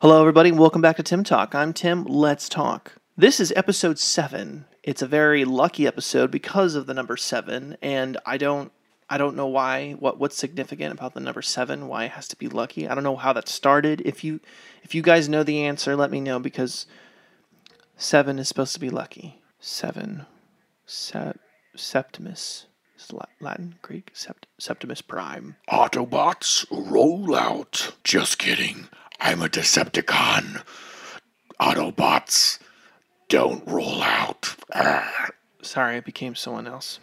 Hello, everybody, and welcome back to Tim Talk. I'm Tim. Let's talk. This is episode seven. It's a very lucky episode because of the number seven, and I don't, I don't know why. What what's significant about the number seven? Why it has to be lucky? I don't know how that started. If you, if you guys know the answer, let me know because seven is supposed to be lucky. Seven, se- Septimus. Latin, Greek, Sept- Septimus Prime. Autobots, roll out. Just kidding. I'm a Decepticon. Autobots, don't roll out. Ah. Sorry, I became someone else.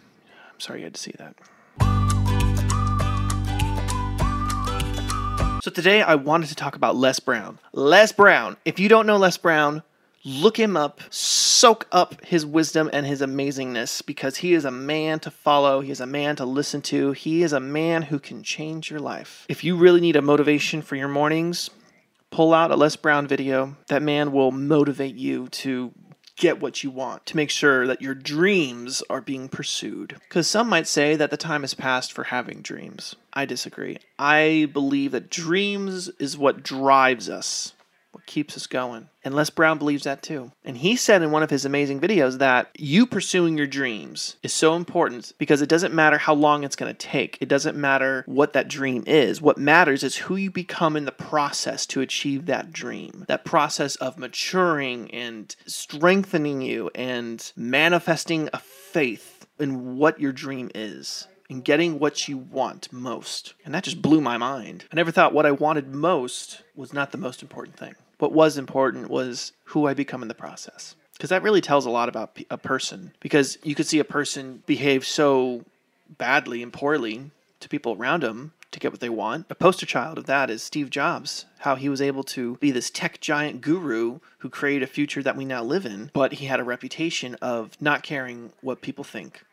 I'm sorry you had to see that. So today I wanted to talk about Les Brown. Les Brown. If you don't know Les Brown, look him up, soak up his wisdom and his amazingness because he is a man to follow, he is a man to listen to, he is a man who can change your life. If you really need a motivation for your mornings, pull out a Les Brown video. That man will motivate you to get what you want, to make sure that your dreams are being pursued. Because some might say that the time has passed for having dreams. I disagree. I believe that dreams is what drives us, keeps us going. And Les Brown believes that too. And he said in one of his amazing videos that you pursuing your dreams is so important because it doesn't matter how long it's going to take. It doesn't matter what that dream is. What matters is who you become in the process to achieve that dream. That process of maturing and strengthening you and manifesting a faith in what your dream is and getting what you want most. And that just blew my mind. I never thought what I wanted most was not the most important thing. What was important was who I become in the process. Because that really tells a lot about a person. Because you could see a person behave so badly and poorly to people around them to get what they want. A poster child of that is Steve Jobs, how he was able to be this tech giant guru who created a future that we now live in, but he had a reputation of not caring what people think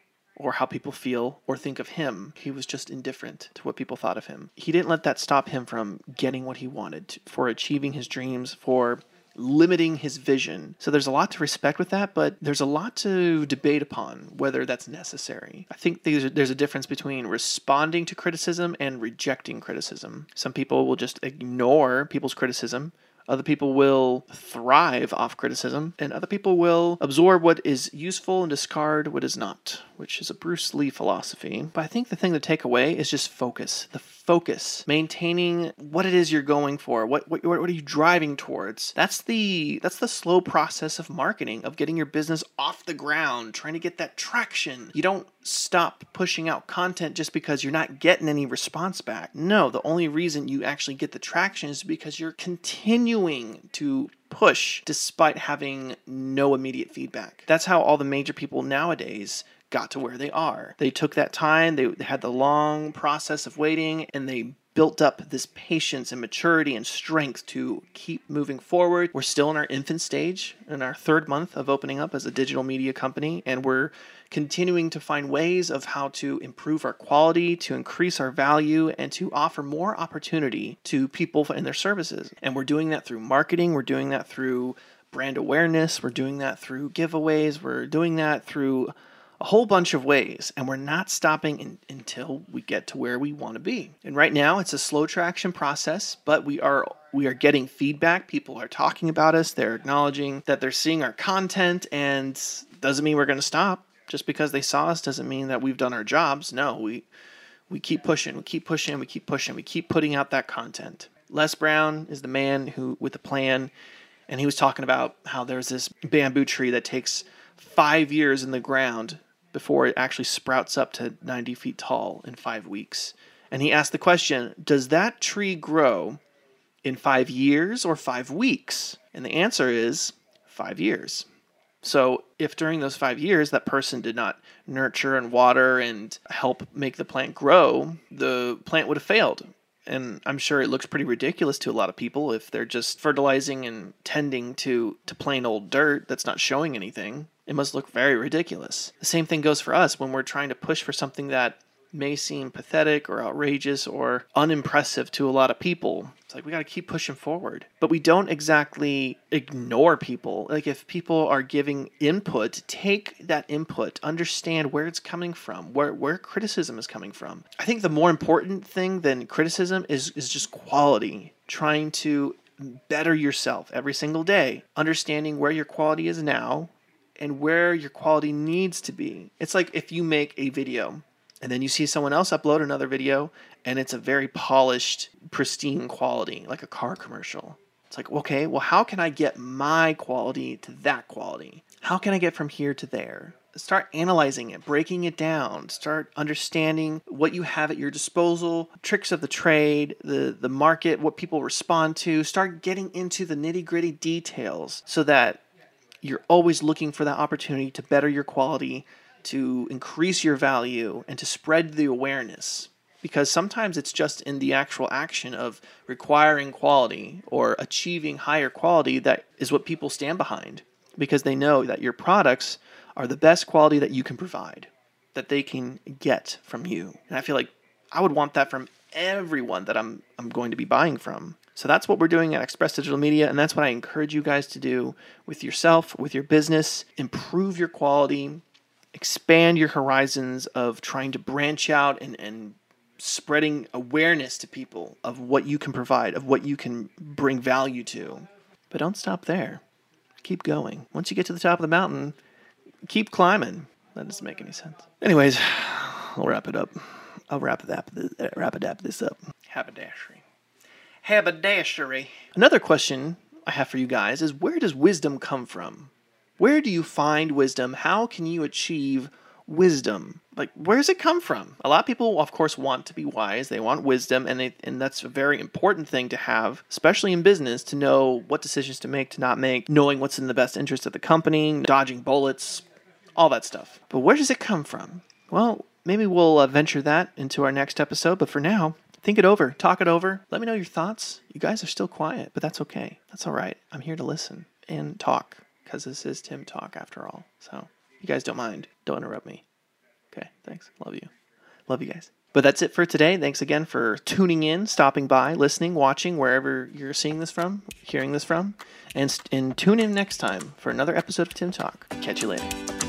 or how people feel or think of him. He was just indifferent to what people thought of him. He didn't let that stop him from getting what he wanted, for achieving his dreams, for limiting his vision. So there's a lot to respect with that, but there's a lot to debate upon whether that's necessary. I think there's a, difference between responding to criticism and rejecting criticism. Some people will just ignore people's criticism. Other people will thrive off criticism, and other people will absorb what is useful and discard what is not, which is a Bruce Lee philosophy. But I think the thing to take away is just focus. The focus, maintaining what it is you're going for. What what what are you driving towards? That's the that's the slow process of marketing, of getting your business off the ground, trying to get that traction. You don't stop pushing out content just because you're not getting any response back. No, the only reason you actually get the traction is because you're continuing to push despite having no immediate feedback. That's how all the major people nowadays got to where they are. They took that time, they had the long process of waiting, and they built up this patience and maturity and strength to keep moving forward. We're still in our infant stage, in our third month of opening up as a digital media company, and we're continuing to find ways of how to improve our quality, to increase our value, and to offer more opportunity to people and their services. And we're doing that through marketing, we're doing that through brand awareness, we're doing that through giveaways, we're doing that through a whole bunch of ways, and we're not stopping in, until we get to where we want to be. And right now, it's a slow traction process, but we are we are getting feedback. People are talking about us. They're acknowledging that they're seeing our content, and doesn't mean we're going to stop. Just because they saw us doesn't mean that we've done our jobs. No, we we keep pushing, we keep pushing, we keep pushing, we keep putting out that content. Les Brown is the man who with a plan, and he was talking about how there's this bamboo tree that takes five years in the ground before it actually sprouts up to 90 feet tall in five weeks. And he asked the question Does that tree grow in five years or five weeks? And the answer is five years. So, if during those five years that person did not nurture and water and help make the plant grow, the plant would have failed. And I'm sure it looks pretty ridiculous to a lot of people if they're just fertilizing and tending to, to plain old dirt that's not showing anything. It must look very ridiculous. The same thing goes for us when we're trying to push for something that may seem pathetic or outrageous or unimpressive to a lot of people. It's like we got to keep pushing forward. But we don't exactly ignore people. Like if people are giving input, take that input, understand where it's coming from, where where criticism is coming from. I think the more important thing than criticism is is just quality, trying to better yourself every single day, understanding where your quality is now and where your quality needs to be. It's like if you make a video and then you see someone else upload another video and it's a very polished, pristine quality, like a car commercial. It's like, okay, well, how can I get my quality to that quality? How can I get from here to there? Start analyzing it, breaking it down, start understanding what you have at your disposal, tricks of the trade, the, the market, what people respond to. Start getting into the nitty gritty details so that you're always looking for that opportunity to better your quality, to increase your value, and to spread the awareness. Because sometimes it's just in the actual action of requiring quality or achieving higher quality that is what people stand behind. Because they know that your products are the best quality that you can provide that they can get from you. And i feel like i would want that from everyone that i'm i'm going to be buying from so that's what we're doing at express digital media and that's what i encourage you guys to do with yourself with your business improve your quality expand your horizons of trying to branch out and, and spreading awareness to people of what you can provide, of what you can bring value to. But don't stop there. Keep going. Once you get to the top of the mountain, keep climbing. That doesn't make any sense. Anyways, I'll wrap it up. I'll wrap it up. Wrap it up. This up. Haberdashery. Haberdashery. Another question I have for you guys is where does wisdom come from? Where do you find wisdom? How can you achieve wisdom like where does it come from a lot of people of course want to be wise they want wisdom and they, and that's a very important thing to have especially in business to know what decisions to make to not make knowing what's in the best interest of the company dodging bullets all that stuff but where does it come from well maybe we'll uh, venture that into our next episode but for now think it over talk it over let me know your thoughts you guys are still quiet but that's okay that's all right i'm here to listen and talk because this is tim talk after all so you guys don't mind, don't interrupt me. Okay, thanks. Love you. Love you guys. But that's it for today. Thanks again for tuning in, stopping by, listening, watching, wherever you're seeing this from, hearing this from. And, and tune in next time for another episode of Tim Talk. Catch you later.